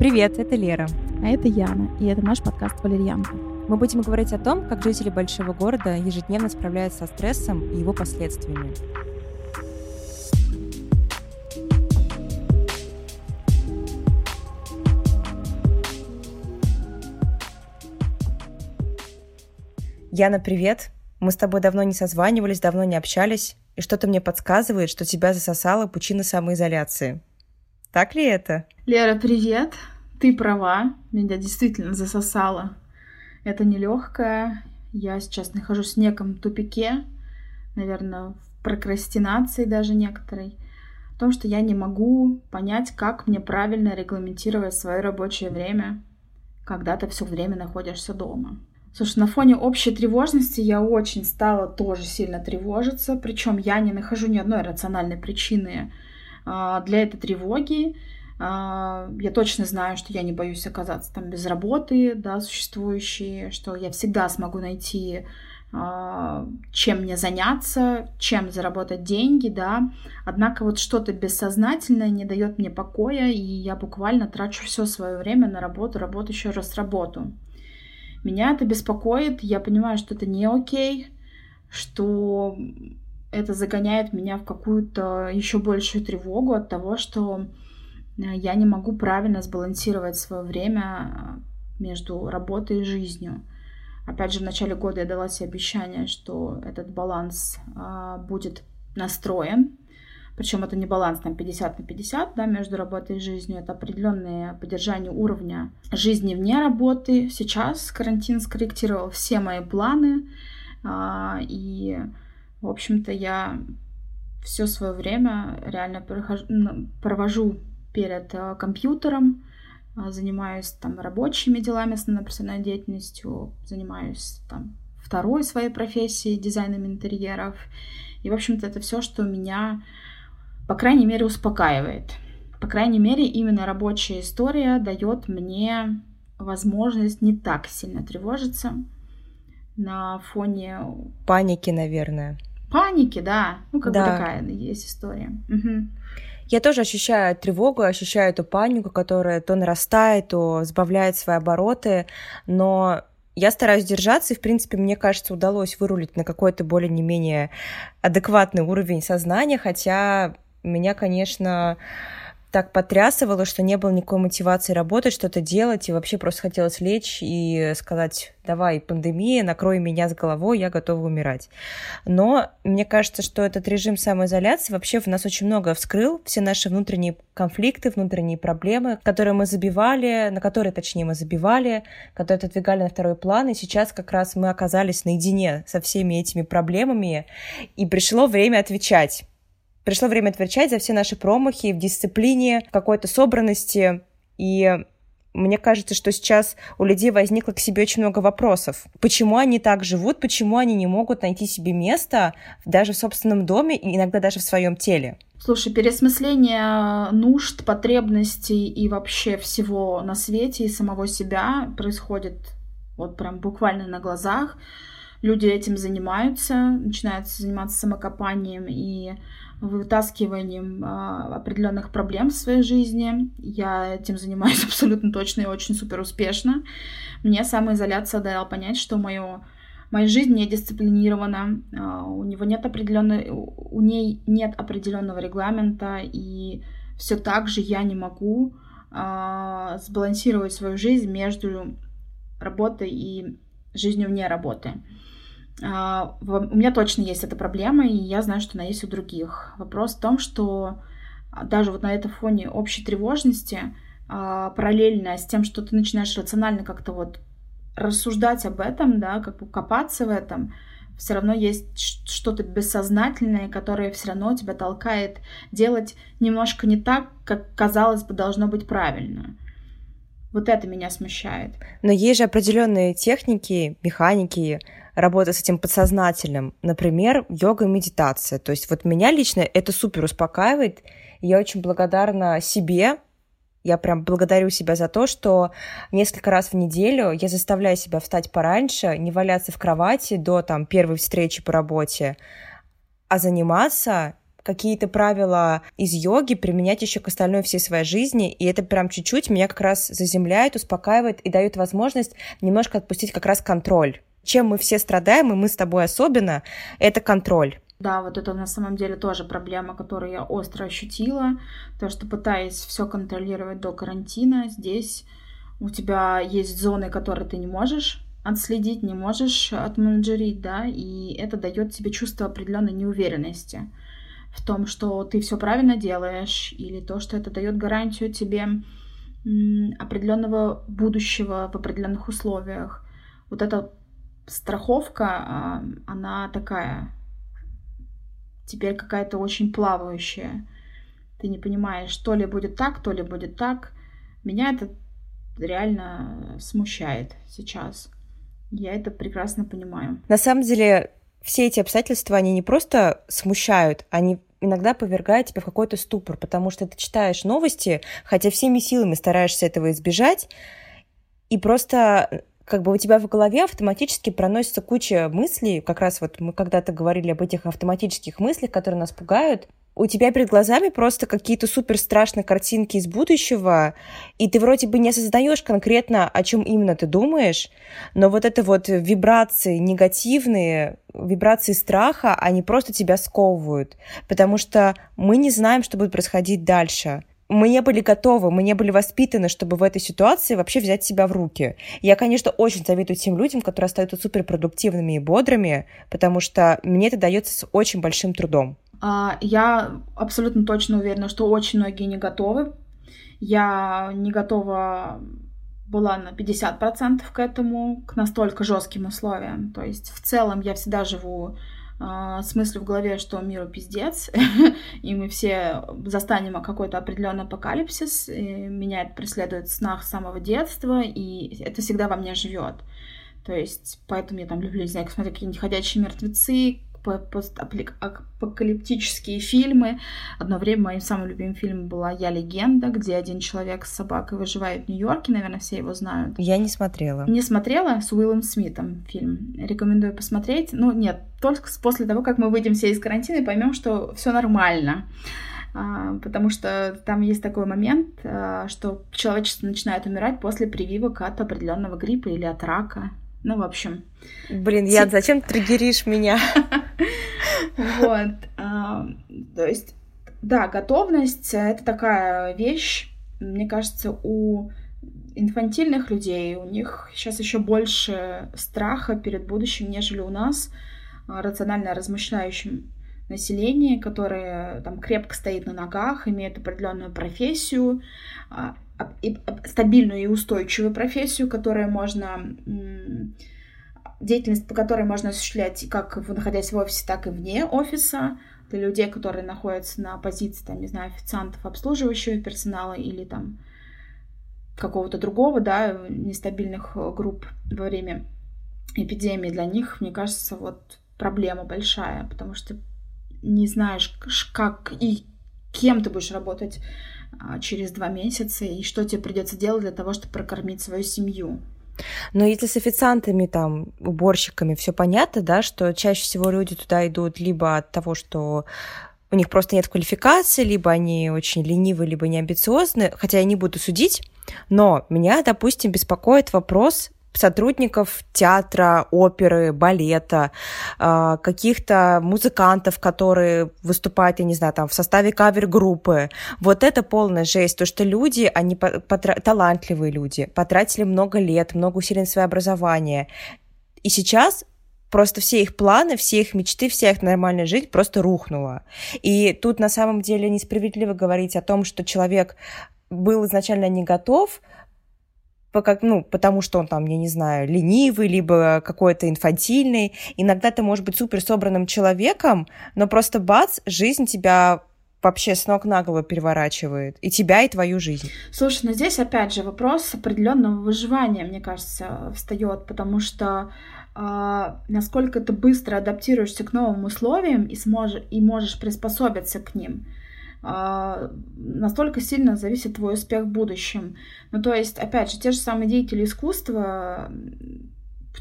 Привет, это Лера. А это Яна, и это наш подкаст «Валерьянка». Мы будем говорить о том, как жители большого города ежедневно справляются со стрессом и его последствиями. Яна, привет. Мы с тобой давно не созванивались, давно не общались, и что-то мне подсказывает, что тебя засосала пучина самоизоляции. Так ли это? Лера, привет. Ты права, меня действительно засосало. Это нелегкое. Я сейчас нахожусь в неком тупике, наверное, в прокрастинации даже некоторой. В том, что я не могу понять, как мне правильно регламентировать свое рабочее время, когда ты все время находишься дома. Слушай, на фоне общей тревожности я очень стала тоже сильно тревожиться, причем я не нахожу ни одной рациональной причины а, для этой тревоги. А, я точно знаю, что я не боюсь оказаться там без работы, да, существующей, что я всегда смогу найти а, чем мне заняться, чем заработать деньги, да. Однако вот что-то бессознательное не дает мне покоя, и я буквально трачу все свое время на работу, работу еще раз работу. Меня это беспокоит, я понимаю, что это не окей, что это загоняет меня в какую-то еще большую тревогу от того, что я не могу правильно сбалансировать свое время э, между работой и жизнью. Опять же, в начале года я дала себе обещание, что этот баланс а, будет настроен. Причем это не баланс там 50 на 50 да, между работой и жизнью, это определенное поддержание уровня жизни вне работы. Сейчас карантин скорректировал все мои планы, а, и в общем-то, я все свое время реально провожу перед э, компьютером, э, занимаюсь там рабочими делами, основной профессиональной деятельностью, занимаюсь там второй своей профессией, дизайном интерьеров. И, в общем-то, это все, что меня, по крайней мере, успокаивает. По крайней мере, именно рабочая история дает мне возможность не так сильно тревожиться на фоне... Паники, наверное паники, да. Ну, как да. бы такая есть история. Угу. Я тоже ощущаю тревогу, ощущаю эту панику, которая то нарастает, то сбавляет свои обороты, но я стараюсь держаться, и, в принципе, мне кажется, удалось вырулить на какой-то более не менее адекватный уровень сознания, хотя меня, конечно, так потрясывало, что не было никакой мотивации работать, что-то делать, и вообще просто хотелось лечь и сказать, давай, пандемия, накрой меня с головой, я готова умирать. Но мне кажется, что этот режим самоизоляции вообще в нас очень много вскрыл, все наши внутренние конфликты, внутренние проблемы, которые мы забивали, на которые, точнее, мы забивали, которые отодвигали на второй план, и сейчас как раз мы оказались наедине со всеми этими проблемами, и пришло время отвечать Пришло время отвечать за все наши промахи в дисциплине, какой-то собранности. И мне кажется, что сейчас у людей возникло к себе очень много вопросов. Почему они так живут, почему они не могут найти себе место даже в собственном доме и иногда даже в своем теле? Слушай, переосмысление нужд, потребностей и вообще всего на свете и самого себя происходит вот прям буквально на глазах. Люди этим занимаются, начинают заниматься самокопанием и вытаскиванием а, определенных проблем в своей жизни. Я этим занимаюсь абсолютно точно и очень супер успешно. Мне самоизоляция дала понять, что мое моя жизнь не дисциплинирована, а, у него нет определенной, у ней нет определенного регламента, и все так же я не могу а, сбалансировать свою жизнь между работой и жизнью вне работы. А, у меня точно есть эта проблема, и я знаю, что она есть у других. Вопрос в том, что а, даже вот на этом фоне общей тревожности, а, параллельно с тем, что ты начинаешь рационально как-то вот рассуждать об этом, да, как бы копаться в этом, все равно есть что-то бессознательное, которое все равно тебя толкает делать немножко не так, как казалось бы должно быть правильно. Вот это меня смущает. Но есть же определенные техники, механики, работа с этим подсознательным. Например, йога и медитация. То есть вот меня лично это супер успокаивает. Я очень благодарна себе, я прям благодарю себя за то, что несколько раз в неделю я заставляю себя встать пораньше, не валяться в кровати до там первой встречи по работе, а заниматься какие-то правила из йоги применять еще к остальной всей своей жизни, и это прям чуть-чуть меня как раз заземляет, успокаивает и дает возможность немножко отпустить как раз контроль. Чем мы все страдаем, и мы с тобой особенно, это контроль. Да, вот это на самом деле тоже проблема, которую я остро ощутила. То, что пытаясь все контролировать до карантина, здесь у тебя есть зоны, которые ты не можешь отследить, не можешь отменеджерить, да, и это дает тебе чувство определенной неуверенности в том, что ты все правильно делаешь, или то, что это дает гарантию тебе определенного будущего в определенных условиях. Вот эта страховка, а, она такая теперь какая-то очень плавающая. Ты не понимаешь, то ли будет так, то ли будет так. Меня это реально смущает сейчас. Я это прекрасно понимаю. На самом деле, все эти обстоятельства, они не просто смущают, они иногда повергают тебя в какой-то ступор, потому что ты читаешь новости, хотя всеми силами стараешься этого избежать, и просто как бы у тебя в голове автоматически проносится куча мыслей, как раз вот мы когда-то говорили об этих автоматических мыслях, которые нас пугают, у тебя перед глазами просто какие-то супер страшные картинки из будущего, и ты вроде бы не осознаешь конкретно, о чем именно ты думаешь, но вот это вот вибрации негативные, вибрации страха, они просто тебя сковывают, потому что мы не знаем, что будет происходить дальше мы не были готовы, мы не были воспитаны, чтобы в этой ситуации вообще взять себя в руки. Я, конечно, очень советую тем людям, которые остаются суперпродуктивными и бодрыми, потому что мне это дается с очень большим трудом. А, я абсолютно точно уверена, что очень многие не готовы. Я не готова была на 50% к этому, к настолько жестким условиям. То есть в целом я всегда живу э, с мыслью в голове, что миру пиздец, и мы все застанем какой-то определенный апокалипсис. Меня это преследует в снах с самого детства, и это всегда во мне живет. То есть, поэтому я там люблю, не знаю, смотреть какие-нибудь ходячие мертвецы, постапокалиптические фильмы. Одно время моим самым любимым фильмом была «Я легенда», где один человек с собакой выживает в Нью-Йорке, наверное, все его знают. Я не смотрела. Не смотрела? С Уиллом Смитом фильм. Рекомендую посмотреть. Ну, нет, только после того, как мы выйдем все из карантина и поймем, что все нормально а, потому что там есть такой момент, а, что человечество начинает умирать после прививок от определенного гриппа или от рака. Ну, в общем. Блин, я зачем триггеришь меня? Вот. То есть, да, готовность — это такая вещь, мне кажется, у инфантильных людей, у них сейчас еще больше страха перед будущим, нежели у нас, а, рационально размышляющим население, которое там крепко стоит на ногах, имеет определенную профессию, а, стабильную и устойчивую профессию, которая можно деятельность, по которой можно осуществлять как находясь в офисе, так и вне офиса, для людей, которые находятся на позиции, там, не знаю, официантов, обслуживающего персонала или там какого-то другого, да, нестабильных групп во время эпидемии, для них, мне кажется, вот проблема большая, потому что не знаешь, как и кем ты будешь работать а, через два месяца и что тебе придется делать для того, чтобы прокормить свою семью. Но если с официантами, там, уборщиками все понятно, да, что чаще всего люди туда идут либо от того, что у них просто нет квалификации, либо они очень ленивы, либо неамбициозны, хотя я не буду судить, но меня, допустим, беспокоит вопрос сотрудников театра, оперы, балета, а, каких-то музыкантов, которые выступают, я не знаю, там в составе кавер-группы. Вот это полная жесть, то, что люди, они потра- талантливые люди, потратили много лет, много усилий на свое образование. И сейчас просто все их планы, все их мечты, вся их нормальная жизнь просто рухнула. И тут на самом деле несправедливо говорить о том, что человек был изначально не готов, по как, ну, потому что он там, я не знаю, ленивый, либо какой-то инфантильный. Иногда ты можешь быть супер собранным человеком, но просто бац, жизнь тебя вообще с ног на голову переворачивает. И тебя, и твою жизнь. Слушай, но здесь опять же вопрос определенного выживания, мне кажется, встает, потому что э, насколько ты быстро адаптируешься к новым условиям и, сможешь, и можешь приспособиться к ним. А, настолько сильно зависит твой успех в будущем. Ну, то есть, опять же, те же самые деятели искусства,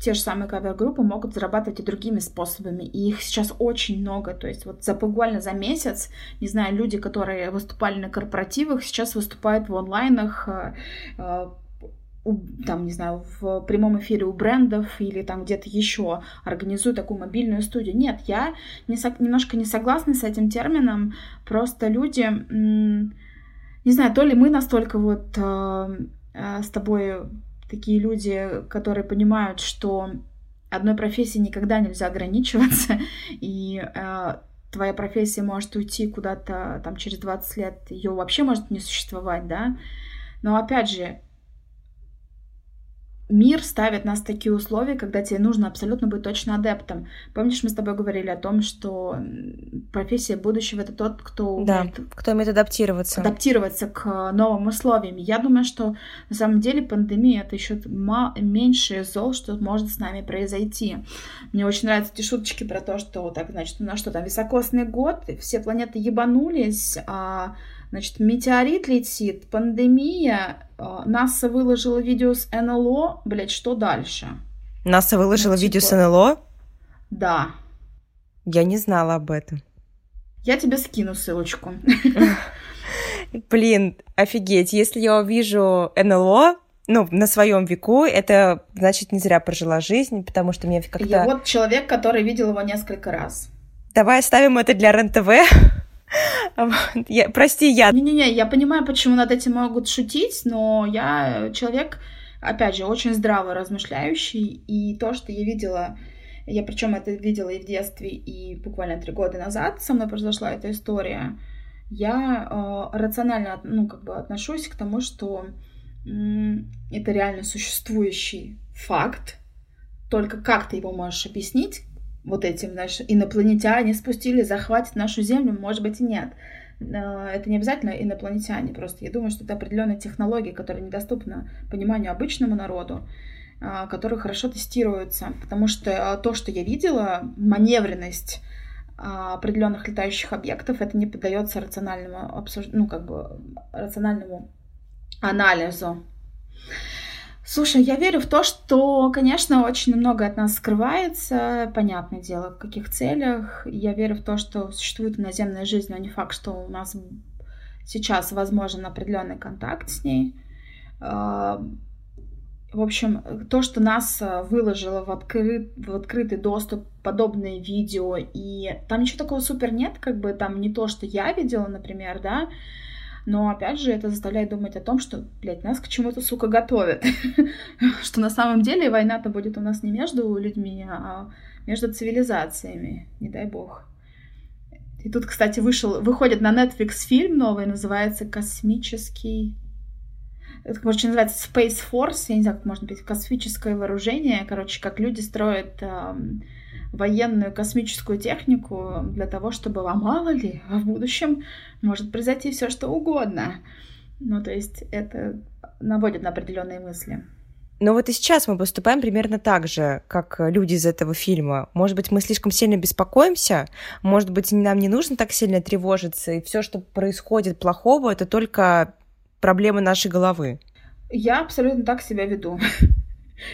те же самые кавер-группы могут зарабатывать и другими способами. И их сейчас очень много. То есть вот за буквально за месяц, не знаю, люди, которые выступали на корпоративах, сейчас выступают в онлайнах, э, там, не знаю, в прямом эфире у брендов или там где-то еще организую такую мобильную студию. Нет, я не со, немножко не согласна с этим термином. Просто люди, не знаю, то ли мы настолько вот э, э, с тобой такие люди, которые понимают, что одной профессией никогда нельзя ограничиваться, и э, твоя профессия может уйти куда-то там через 20 лет, ее вообще может не существовать, да. Но опять же, мир ставит нас в такие условия, когда тебе нужно абсолютно быть точно адептом. Помнишь, мы с тобой говорили о том, что профессия будущего это тот, кто да, умеет, кто умеет адаптироваться. адаптироваться к новым условиям. Я думаю, что на самом деле пандемия это еще меньшее зол, что может с нами произойти. Мне очень нравятся эти шуточки про то, что так, значит, на что там високосный год, все планеты ебанулись, а Значит, метеорит летит, пандемия, а, НАСА выложила видео с НЛО, блять, что дальше? НАСА выложила ну, видео с типа НЛО? Да. Я не знала об этом. Я тебе скину ссылочку. Блин, офигеть, если я увижу НЛО, ну, на своем веку, это значит не зря прожила жизнь, потому что мне как-то... Я вот человек, который видел его несколько раз. Давай оставим это для РЕН-ТВ. Я, прости, я... Не-не-не, я понимаю, почему над этим могут шутить, но я человек, опять же, очень здраво размышляющий, и то, что я видела, я причем это видела и в детстве, и буквально три года назад со мной произошла эта история, я э, рационально, ну, как бы отношусь к тому, что э, это реально существующий факт, только как ты его можешь объяснить, вот этим, знаешь, инопланетяне спустили, захватят нашу Землю, может быть и нет. Это не обязательно инопланетяне, просто я думаю, что это определенная технология, которая недоступна пониманию обычному народу, а, которые хорошо тестируются, потому что то, что я видела, маневренность а, определенных летающих объектов, это не поддается рациональному обсуж... ну, как бы, рациональному анализу. Слушай, я верю в то, что, конечно, очень много от нас скрывается, понятное дело, в каких целях. Я верю в то, что существует наземная жизнь, но не факт, что у нас сейчас возможен определенный контакт с ней. А, в общем, то, что нас выложило в, открыт, в открытый доступ подобные видео, и там ничего такого супер нет, как бы там не то, что я видела, например, да, но, опять же, это заставляет думать о том, что, блядь, нас к чему-то, сука, готовят. что на самом деле война-то будет у нас не между людьми, а между цивилизациями, не дай бог. И тут, кстати, вышел, выходит на Netflix фильм новый, называется «Космический...» Это, короче, называется Space Force, я не знаю, как можно быть, космическое вооружение, короче, как люди строят эм, военную космическую технику для того, чтобы, а мало ли, в будущем может произойти все что угодно. Ну, то есть это наводит на определенные мысли. Но вот и сейчас мы поступаем примерно так же, как люди из этого фильма. Может быть, мы слишком сильно беспокоимся, может быть, нам не нужно так сильно тревожиться, и все, что происходит плохого, это только проблемы нашей головы. Я абсолютно так себя веду.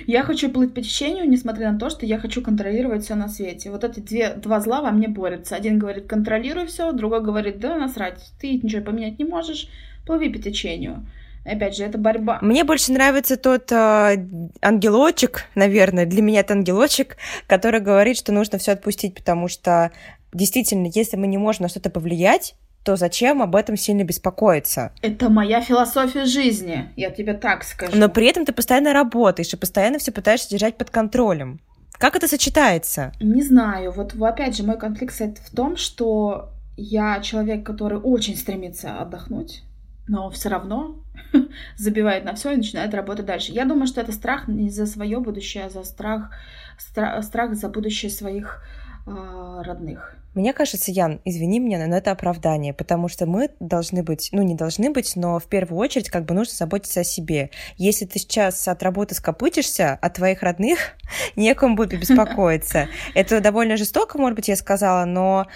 Я хочу плыть по течению, несмотря на то, что я хочу контролировать все на свете. Вот эти две, два зла во мне борются. Один говорит, контролируй все, другой говорит, да насрать, ты ничего поменять не можешь, плыви по течению. Опять же, это борьба. Мне больше нравится тот э, ангелочек, наверное, для меня это ангелочек, который говорит, что нужно все отпустить, потому что действительно, если мы не можем на что-то повлиять, то зачем об этом сильно беспокоиться? Это моя философия жизни, я тебе так скажу. Но при этом ты постоянно работаешь и постоянно все пытаешься держать под контролем. Как это сочетается? Не знаю. Вот опять же, мой конфликт состоит в том, что я человек, который очень стремится отдохнуть, но все равно забивает на все и начинает работать дальше. Я думаю, что это страх не за свое будущее, а за страх, страх, страх за будущее своих э, родных. Мне кажется, Ян, извини меня, но это оправдание, потому что мы должны быть, ну не должны быть, но в первую очередь как бы нужно заботиться о себе. Если ты сейчас от работы скопытишься, от твоих родных некому будет беспокоиться. Это довольно жестоко, может быть, я сказала, но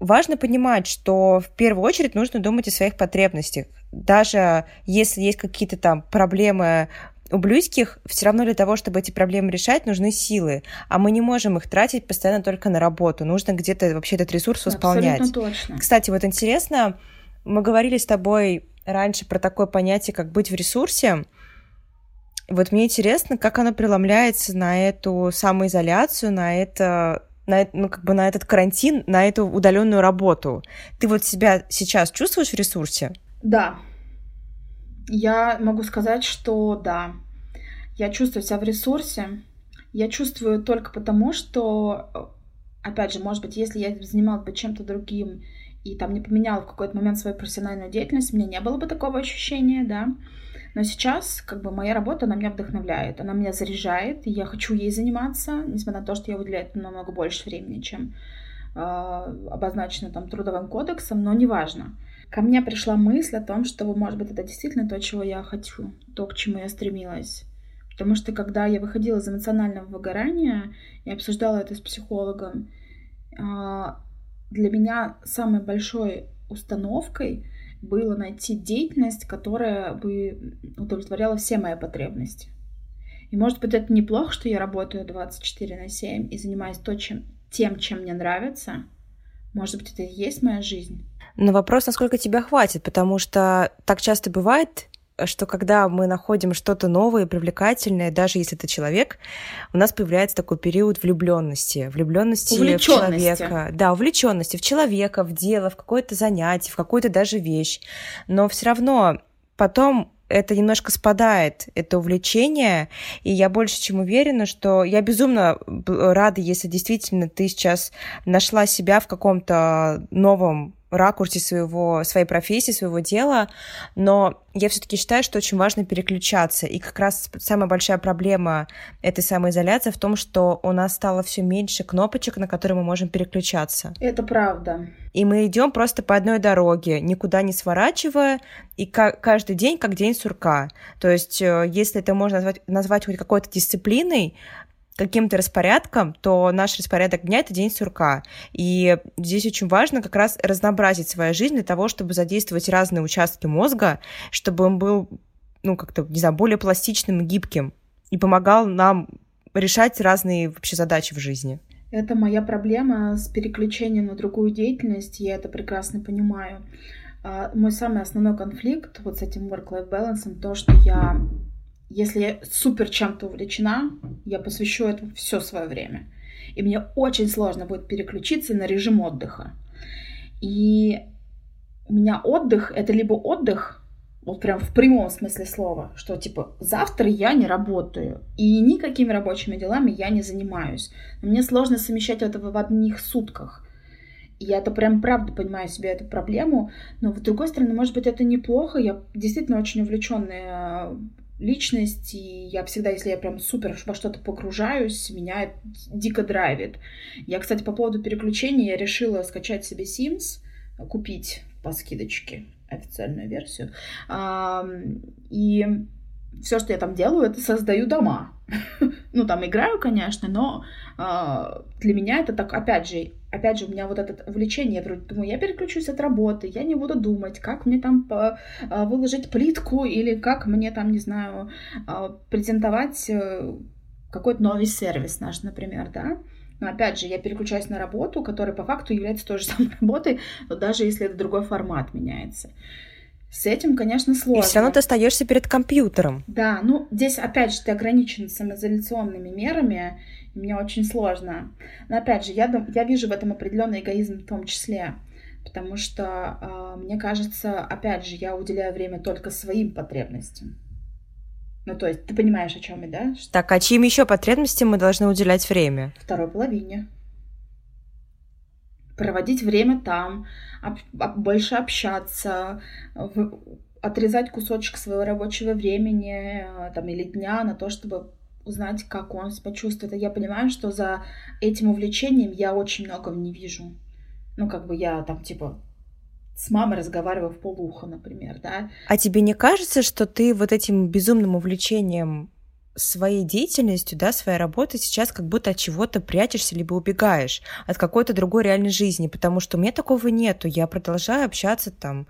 важно понимать, что в первую очередь нужно думать о своих потребностях. Даже если есть какие-то там проблемы у близких все равно для того, чтобы эти проблемы решать, нужны силы, а мы не можем их тратить постоянно только на работу. Нужно где-то вообще этот ресурс восполнять. Абсолютно точно. Кстати, вот интересно, мы говорили с тобой раньше про такое понятие, как быть в ресурсе. Вот мне интересно, как оно преломляется на эту самоизоляцию, на это на, ну, как бы на этот карантин, на эту удаленную работу. Ты вот себя сейчас чувствуешь в ресурсе? Да. Я могу сказать, что да. Я чувствую себя в ресурсе. Я чувствую только потому, что, опять же, может быть, если я занималась бы чем-то другим и там не поменяла в какой-то момент свою профессиональную деятельность, у меня не было бы такого ощущения, да. Но сейчас, как бы, моя работа, она меня вдохновляет, она меня заряжает, и я хочу ей заниматься, несмотря на то, что я выделяю намного больше времени, чем э, обозначено там трудовым кодексом, но неважно. Ко мне пришла мысль о том, что, может быть, это действительно то, чего я хочу, то, к чему я стремилась. Потому что, когда я выходила из эмоционального выгорания и обсуждала это с психологом, а, для меня самой большой установкой было найти деятельность, которая бы удовлетворяла все мои потребности. И может быть это неплохо, что я работаю 24 на 7 и занимаюсь то, чем, тем, чем мне нравится. Может быть, это и есть моя жизнь. Но вопрос, насколько тебя хватит, потому что так часто бывает, что когда мы находим что-то новое и привлекательное, даже если это человек, у нас появляется такой период влюбленности, влюбленности в человека, да, увлеченности в человека, в дело, в какое-то занятие, в какую-то даже вещь. Но все равно потом это немножко спадает, это увлечение, и я больше чем уверена, что я безумно рада, если действительно ты сейчас нашла себя в каком-то новом ракурсе своего, своей профессии, своего дела, но я все-таки считаю, что очень важно переключаться. И как раз самая большая проблема этой самоизоляции в том, что у нас стало все меньше кнопочек, на которые мы можем переключаться. Это правда. И мы идем просто по одной дороге, никуда не сворачивая, и каждый день как день сурка. То есть, э, если это можно назвать, назвать хоть какой-то дисциплиной, каким-то распорядком, то наш распорядок дня — это день сурка. И здесь очень важно как раз разнообразить свою жизнь для того, чтобы задействовать разные участки мозга, чтобы он был, ну, как-то, не знаю, более пластичным и гибким и помогал нам решать разные вообще задачи в жизни. Это моя проблема с переключением на другую деятельность, я это прекрасно понимаю. А, мой самый основной конфликт вот с этим work-life balance, то, что я если я супер чем-то увлечена, я посвящу этому все свое время. И мне очень сложно будет переключиться на режим отдыха. И у меня отдых — это либо отдых, вот прям в прямом смысле слова, что типа завтра я не работаю, и никакими рабочими делами я не занимаюсь. мне сложно совмещать это в одних сутках. Я это прям правда понимаю себе эту проблему, но с другой стороны, может быть, это неплохо. Я действительно очень увлеченная личность, и я всегда, если я прям супер во что-то погружаюсь, меня дико драйвит. Я, кстати, по поводу переключения, я решила скачать себе Sims, купить по скидочке официальную версию. И все, что я там делаю, это создаю дома. ну, там играю, конечно, но э, для меня это так, опять же, опять же, у меня вот это увлечение, я думаю, я переключусь от работы, я не буду думать, как мне там по, э, выложить плитку или как мне там, не знаю, э, презентовать э, какой-то новый сервис наш, например, да. Но опять же, я переключаюсь на работу, которая по факту является той же самой работой, но даже если это другой формат меняется. С этим, конечно, сложно. И все равно ты остаешься перед компьютером. Да, ну здесь опять же ты ограничен самоизоляционными мерами, и мне очень сложно. Но опять же, я, я вижу в этом определенный эгоизм в том числе, потому что э, мне кажется, опять же, я уделяю время только своим потребностям. Ну, то есть, ты понимаешь, о чем я, да? Так, а чьим еще потребностям мы должны уделять время? Второй половине проводить время там, об, больше общаться, в, отрезать кусочек своего рабочего времени э, там, или дня на то, чтобы узнать, как он себя чувствует. Я понимаю, что за этим увлечением я очень многого не вижу. Ну, как бы я там, типа, с мамой разговариваю в полуха, например, да. А тебе не кажется, что ты вот этим безумным увлечением своей деятельностью, да, своей работой сейчас как будто от чего-то прячешься либо убегаешь от какой-то другой реальной жизни, потому что у меня такого нету. Я продолжаю общаться там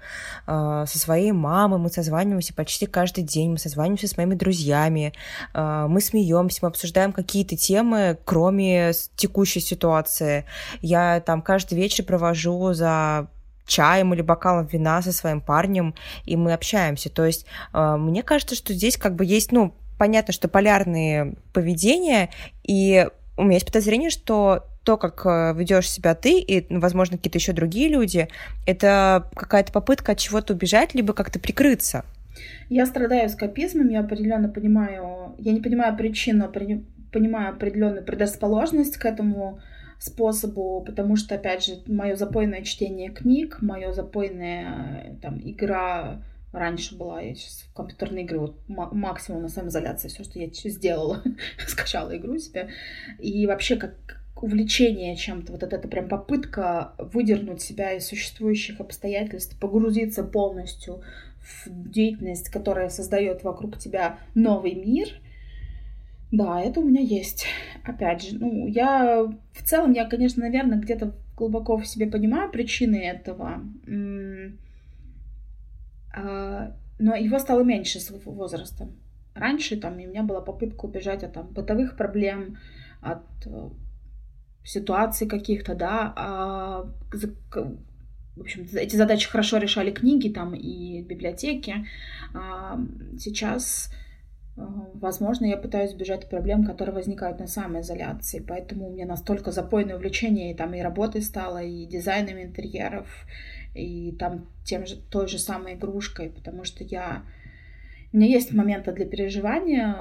э, со своей мамой, мы созваниваемся почти каждый день, мы созваниваемся с моими друзьями, э, мы смеемся, мы обсуждаем какие-то темы, кроме текущей ситуации. Я там каждый вечер провожу за чаем или бокалом вина со своим парнем, и мы общаемся. То есть э, мне кажется, что здесь как бы есть, ну, понятно, что полярные поведения, и у меня есть подозрение, что то, как э, ведешь себя ты и, ну, возможно, какие-то еще другие люди, это какая-то попытка от чего-то убежать, либо как-то прикрыться. Я страдаю эскапизмом, я определенно понимаю, я не понимаю причину, но понимаю определенную предрасположенность к этому способу, потому что, опять же, мое запойное чтение книг, мое запойная там игра раньше была, я сейчас в компьютерные игры, вот максимум на самоизоляции, все, что я сделала, скачала игру себе. И вообще как увлечение чем-то, вот это, прям попытка выдернуть себя из существующих обстоятельств, погрузиться полностью в деятельность, которая создает вокруг тебя новый мир. Да, это у меня есть. Опять же, ну, я в целом, я, конечно, наверное, где-то глубоко в себе понимаю причины этого. А, но его стало меньше с возрастом. Раньше там у меня была попытка убежать от там, бытовых проблем, от э, ситуаций каких-то, да. А, в общем, эти задачи хорошо решали книги там и библиотеки. А, сейчас, э, возможно, я пытаюсь избежать проблем, которые возникают на самоизоляции. Поэтому у меня настолько запойное увлечение и там и работой стало, и дизайном интерьеров, и там тем же, той же самой игрушкой, потому что я... У меня есть моменты для переживания,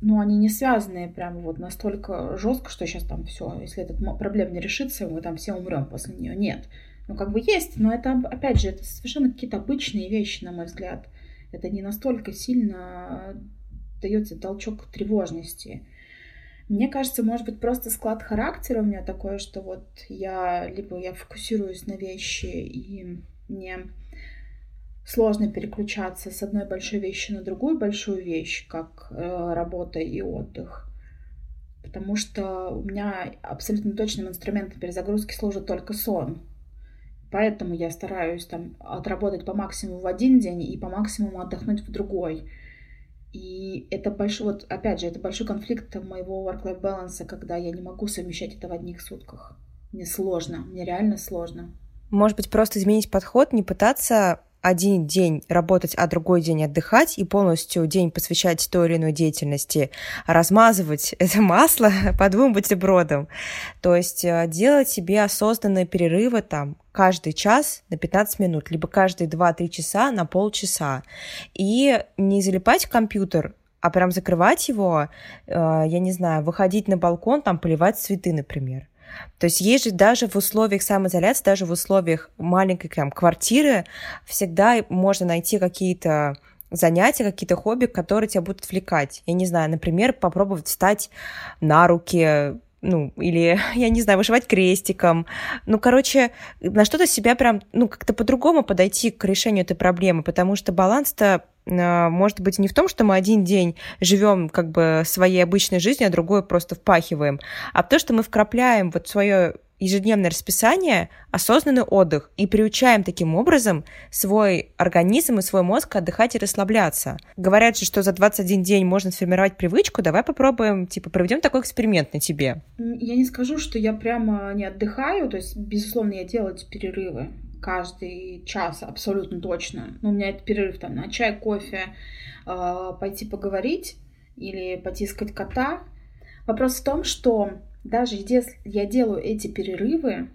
но они не связанные прямо вот настолько жестко, что сейчас там все, если эта проблема не решится, мы там все умрем после нее. Нет. Ну, как бы есть, но это, опять же, это совершенно какие-то обычные вещи, на мой взгляд. Это не настолько сильно дается толчок тревожности. Мне кажется, может быть, просто склад характера у меня такой, что вот я либо я фокусируюсь на вещи, и мне сложно переключаться с одной большой вещи на другую большую вещь, как э, работа и отдых. Потому что у меня абсолютно точным инструментом перезагрузки служит только сон. Поэтому я стараюсь там отработать по максимуму в один день и по максимуму отдохнуть в другой. И это большой, вот опять же, это большой конфликт моего work-life баланса, когда я не могу совмещать это в одних сутках. Мне сложно, мне реально сложно. Может быть, просто изменить подход, не пытаться один день работать, а другой день отдыхать и полностью день посвящать той или иной деятельности, размазывать это масло по двум бутербродам. То есть э, делать себе осознанные перерывы там каждый час на 15 минут, либо каждые 2-3 часа на полчаса. И не залипать в компьютер, а прям закрывать его, э, я не знаю, выходить на балкон, там поливать цветы, например. То есть есть же даже в условиях самоизоляции, даже в условиях маленькой там, квартиры всегда можно найти какие-то занятия, какие-то хобби, которые тебя будут отвлекать. Я не знаю, например, попробовать встать на руки, ну, или, я не знаю, вышивать крестиком. Ну, короче, на что-то себя прям, ну, как-то по-другому подойти к решению этой проблемы, потому что баланс-то а, может быть не в том, что мы один день живем как бы своей обычной жизнью, а другой просто впахиваем, а в том, что мы вкрапляем вот свое ежедневное расписание, осознанный отдых и приучаем таким образом свой организм и свой мозг отдыхать и расслабляться. Говорят же, что за 21 день можно сформировать привычку, давай попробуем, типа, проведем такой эксперимент на тебе. Я не скажу, что я прямо не отдыхаю, то есть, безусловно, я делаю эти перерывы каждый час абсолютно точно. Ну, у меня это перерыв там на чай, кофе, э, пойти поговорить или потискать кота. Вопрос в том, что даже если я делаю эти перерывы,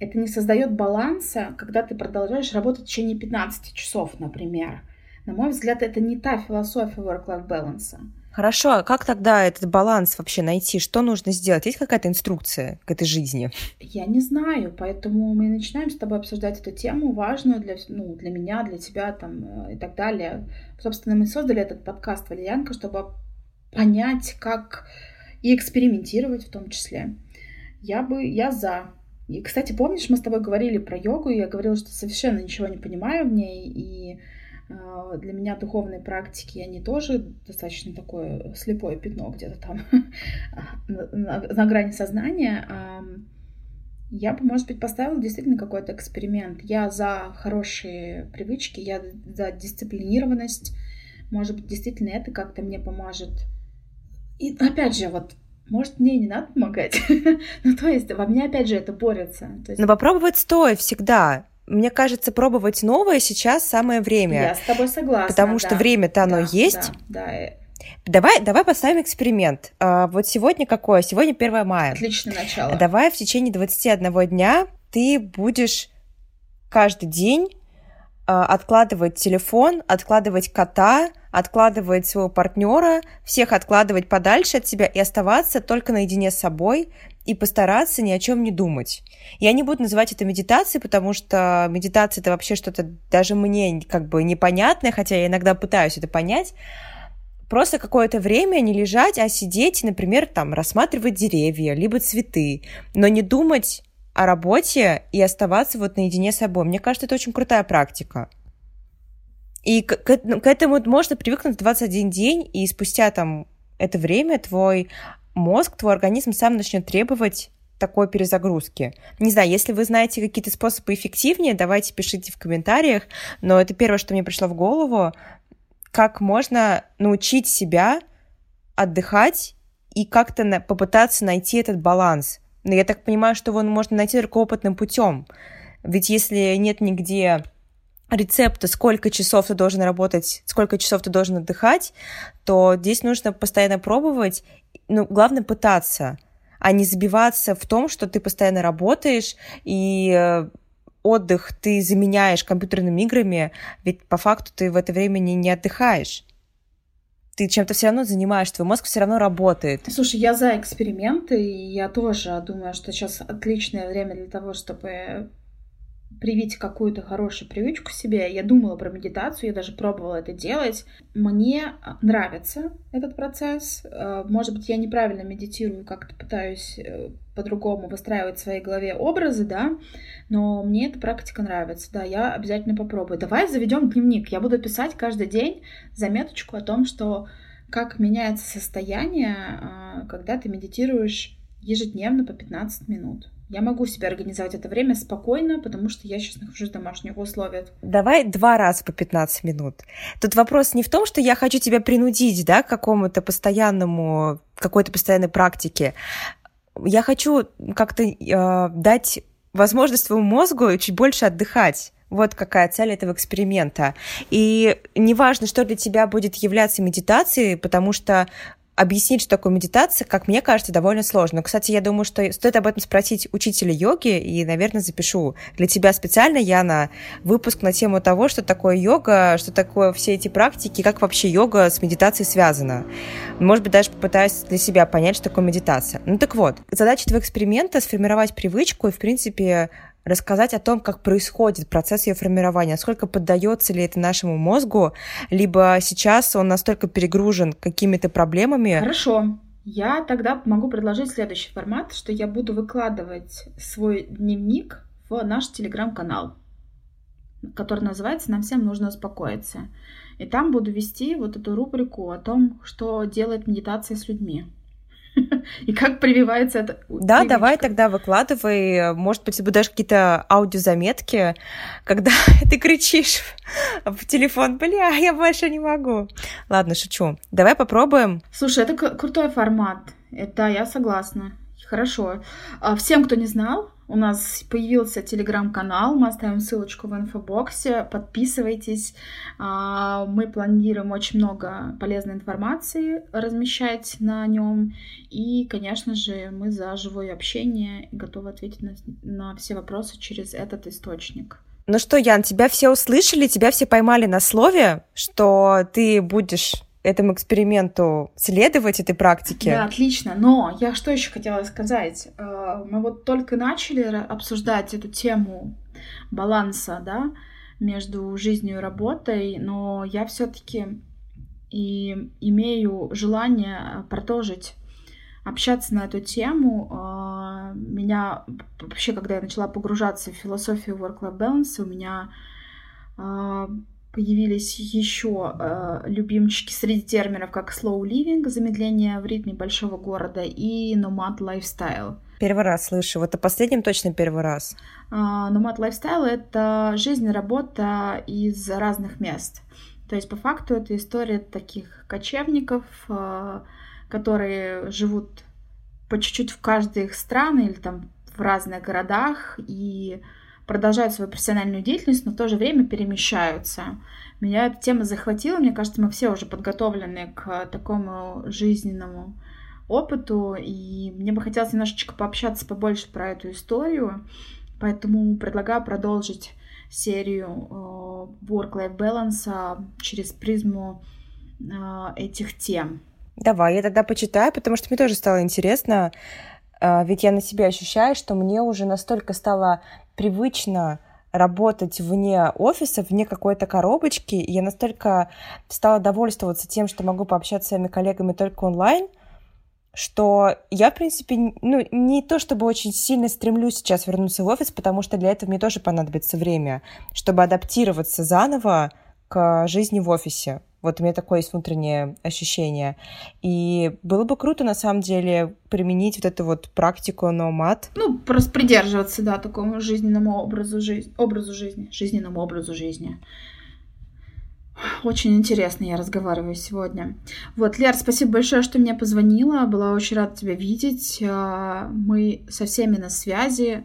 это не создает баланса, когда ты продолжаешь работать в течение 15 часов, например. На мой взгляд, это не та философия work-life balance. Хорошо, а как тогда этот баланс вообще найти? Что нужно сделать? Есть какая-то инструкция к этой жизни? Я не знаю, поэтому мы начинаем с тобой обсуждать эту тему, важную для, ну, для меня, для тебя там, э, и так далее. Собственно, мы создали этот подкаст «Валерьянка», чтобы понять, как и экспериментировать в том числе. Я бы, я за. И, кстати, помнишь, мы с тобой говорили про йогу, и я говорила, что совершенно ничего не понимаю в ней, и Э, для меня духовные практики, они тоже достаточно такое слепое пятно где-то там на, грани сознания. Я бы, может быть, поставила действительно какой-то эксперимент. Я за хорошие привычки, я за дисциплинированность. Может быть, действительно это как-то мне поможет. И опять же, вот может, мне не надо помогать. ну, то есть, во мне, опять же, это борется. То есть... Но попробовать стоит всегда мне кажется, пробовать новое сейчас самое время. Я с тобой согласна. Потому да. что время-то оно да, есть. Да, да. Давай, давай поставим эксперимент. А, вот сегодня какое? Сегодня 1 мая. Отличное начало. Давай в течение 21 дня ты будешь каждый день откладывать телефон, откладывать кота, откладывать своего партнера, всех откладывать подальше от себя и оставаться только наедине с собой и постараться ни о чем не думать. Я не буду называть это медитацией, потому что медитация это вообще что-то даже мне как бы непонятное, хотя я иногда пытаюсь это понять. Просто какое-то время не лежать, а сидеть, например, там рассматривать деревья, либо цветы, но не думать о работе и оставаться вот наедине с собой. Мне кажется, это очень крутая практика. И к, к, к этому можно привыкнуть 21 день, и спустя там это время твой мозг, твой организм сам начнет требовать такой перезагрузки. Не знаю, если вы знаете какие-то способы эффективнее, давайте пишите в комментариях, но это первое, что мне пришло в голову, как можно научить себя отдыхать и как-то на, попытаться найти этот баланс. Но я так понимаю, что его можно найти только опытным путем. Ведь если нет нигде рецепта, сколько часов ты должен работать, сколько часов ты должен отдыхать, то здесь нужно постоянно пробовать, ну, главное пытаться, а не забиваться в том, что ты постоянно работаешь, и э, отдых ты заменяешь компьютерными играми, ведь по факту ты в это время не, не отдыхаешь. Ты чем-то все равно занимаешь, твой мозг все равно работает. Слушай, я за эксперименты, и я тоже думаю, что сейчас отличное время для того, чтобы привить какую-то хорошую привычку себе. Я думала про медитацию, я даже пробовала это делать. Мне а, нравится этот процесс. А, может быть, я неправильно медитирую, как-то пытаюсь э, по-другому выстраивать в своей голове образы, да, но мне эта практика нравится, да, я обязательно попробую. Давай заведем дневник. Я буду писать каждый день заметочку о том, что как меняется состояние, а, когда ты медитируешь ежедневно по 15 минут. Я могу себе организовать это время спокойно, потому что я сейчас нахожусь в домашних условиях. Давай два раза по 15 минут. Тут вопрос не в том, что я хочу тебя принудить, да, к какому-то постоянному, какой-то постоянной практике. Я хочу как-то э, дать возможность твоему мозгу чуть больше отдыхать. Вот какая цель этого эксперимента. И неважно, что для тебя будет являться медитацией, потому что объяснить, что такое медитация, как мне кажется, довольно сложно. Кстати, я думаю, что стоит об этом спросить учителя йоги, и, наверное, запишу для тебя специально, Яна, выпуск на тему того, что такое йога, что такое все эти практики, как вообще йога с медитацией связана. Может быть, даже попытаюсь для себя понять, что такое медитация. Ну так вот, задача этого эксперимента — сформировать привычку и, в принципе, рассказать о том, как происходит процесс ее формирования, насколько поддается ли это нашему мозгу, либо сейчас он настолько перегружен какими-то проблемами. Хорошо. Я тогда могу предложить следующий формат, что я буду выкладывать свой дневник в наш телеграм-канал, который называется «Нам всем нужно успокоиться». И там буду вести вот эту рубрику о том, что делает медитация с людьми. И как прививается это? Да, привычка. давай тогда выкладывай. Может быть, будешь какие-то аудиозаметки, когда ты кричишь в телефон, бля, я больше не могу. Ладно, шучу. Давай попробуем. Слушай, это крутой формат. Это я согласна. Хорошо. А всем, кто не знал, у нас появился телеграм-канал, мы оставим ссылочку в инфобоксе, подписывайтесь. А, мы планируем очень много полезной информации размещать на нем. И, конечно же, мы за живое общение и готовы ответить на, на все вопросы через этот источник. Ну что, Ян, тебя все услышали, тебя все поймали на слове, что ты будешь этому эксперименту следовать, этой практике. Да, отлично. Но я что еще хотела сказать? Э, мы вот только начали обсуждать эту тему баланса, да, между жизнью и работой, но я все-таки и имею желание продолжить общаться на эту тему. Э, меня вообще, когда я начала погружаться в философию work-life balance, у меня э, Появились еще э, любимчики среди терминов, как slow living, замедление в ритме большого города, и nomad lifestyle. Первый раз слышу. Вот о последнем точно первый раз. Uh, nomad lifestyle — это жизнь и работа из разных мест. То есть, по факту, это история таких кочевников, э, которые живут по чуть-чуть в каждой их страны или там в разных городах и продолжают свою профессиональную деятельность, но в то же время перемещаются. Меня эта тема захватила. Мне кажется, мы все уже подготовлены к такому жизненному опыту, и мне бы хотелось немножечко пообщаться побольше про эту историю, поэтому предлагаю продолжить серию э, Work-Life Balance через призму э, этих тем. Давай, я тогда почитаю, потому что мне тоже стало интересно, а, ведь я на себе ощущаю, что мне уже настолько стало привычно работать вне офиса, вне какой-то коробочки, я настолько стала довольствоваться тем, что могу пообщаться с своими коллегами только онлайн, что я, в принципе, ну, не то чтобы очень сильно стремлюсь сейчас вернуться в офис, потому что для этого мне тоже понадобится время, чтобы адаптироваться заново к жизни в офисе. Вот у меня такое есть внутреннее ощущение. И было бы круто, на самом деле, применить вот эту вот практику номад. Ну, просто придерживаться, да, такому жизненному образу жизни, образу жизни, жизненному образу жизни. Очень интересно я разговариваю сегодня. Вот, Лер, спасибо большое, что мне позвонила. Была очень рада тебя видеть. А, мы со всеми на связи.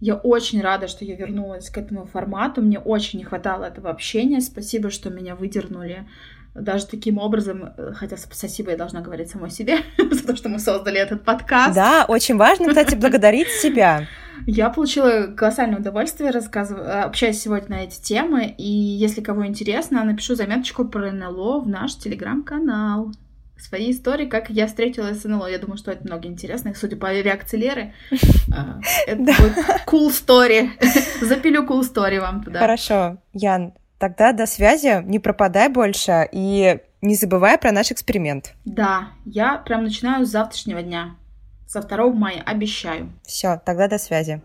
Я очень рада, что я вернулась к этому формату. Мне очень не хватало этого общения. Спасибо, что меня выдернули даже таким образом, хотя спасибо я должна говорить самой себе за то, что мы создали этот подкаст. Да, очень важно, кстати, благодарить себя. Я получила колоссальное удовольствие, рассказывая, общаясь сегодня на эти темы, и если кого интересно, напишу заметочку про НЛО в наш телеграм-канал свои истории, как я встретила СНЛО. Я думаю, что это много интересных, судя по реакции Леры. А, это будет cool story. Запилю cool story вам туда. Хорошо, Ян, тогда до связи, не пропадай больше и не забывай про наш эксперимент. Да, я прям начинаю с завтрашнего дня. Со 2 мая, обещаю. Все, тогда до связи.